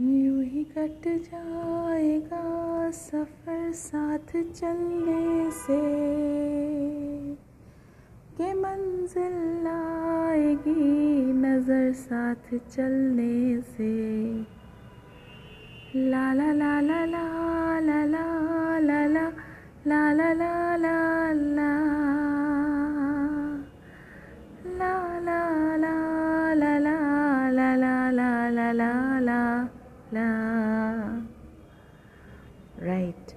यूँ ही कट जाएगा सफ़र साथ चलने से के मंजिल आएगी नज़र साथ चलने से ला ला ला ला ला ला ला ला ला ला ला ला ला ला La la la la la la la la right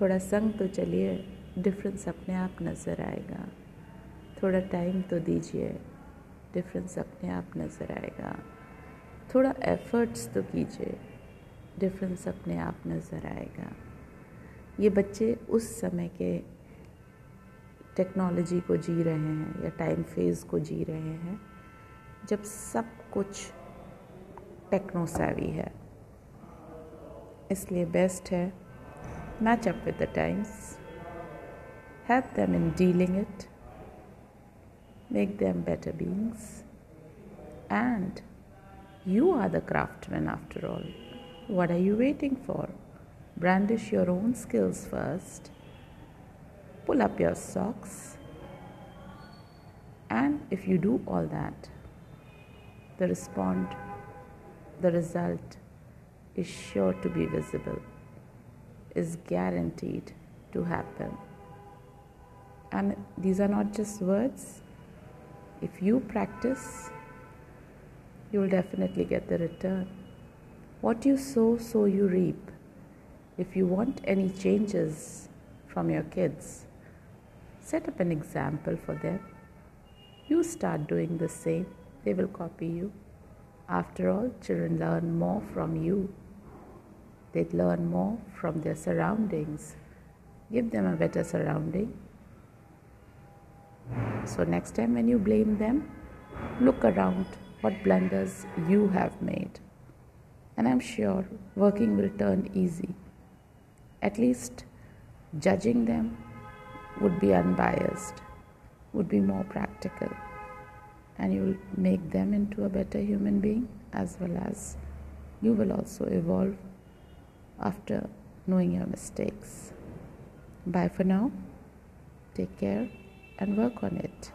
थोड़ा संग तो चलिए डिफरेंस अपने आप नज़र आएगा। थोड़ा टाइम तो दीजिए डिफरेंस अपने आप नज़र आएगा। थोड़ा एफर्ट्स तो कीजिए डिफरेंस अपने आप नज़र आएगा। ये बच्चे उस समय के टेक्नोलॉजी को जी रहे हैं या टाइम फ़ेज़ को जी रहे हैं, जब सब कुछ टेक्नो सैवी है इसलिए बेस्ट है match up with the times help them in dealing it make them better beings and you are the craftsman after all. What are you waiting for? Brandish your own skills first pull up your socks. And if you do all that, the respond, the result is sure to be visible, is guaranteed to happen. And these are not just words. If you practice, you will definitely get the return. What you sow, so you reap. If you want any changes from your kids, Set up an example for them. You start doing the same, they will copy you. After all, children learn more from you. They learn more from their surroundings. Give them a better surrounding. So, next time when you blame them, look around what blunders you have made. And I'm sure working will turn easy. At least judging them would be unbiased, would be more practical, and you will make them into a better human being as well as you will also evolve after knowing your mistakes. Bye for now. Take care and work on it.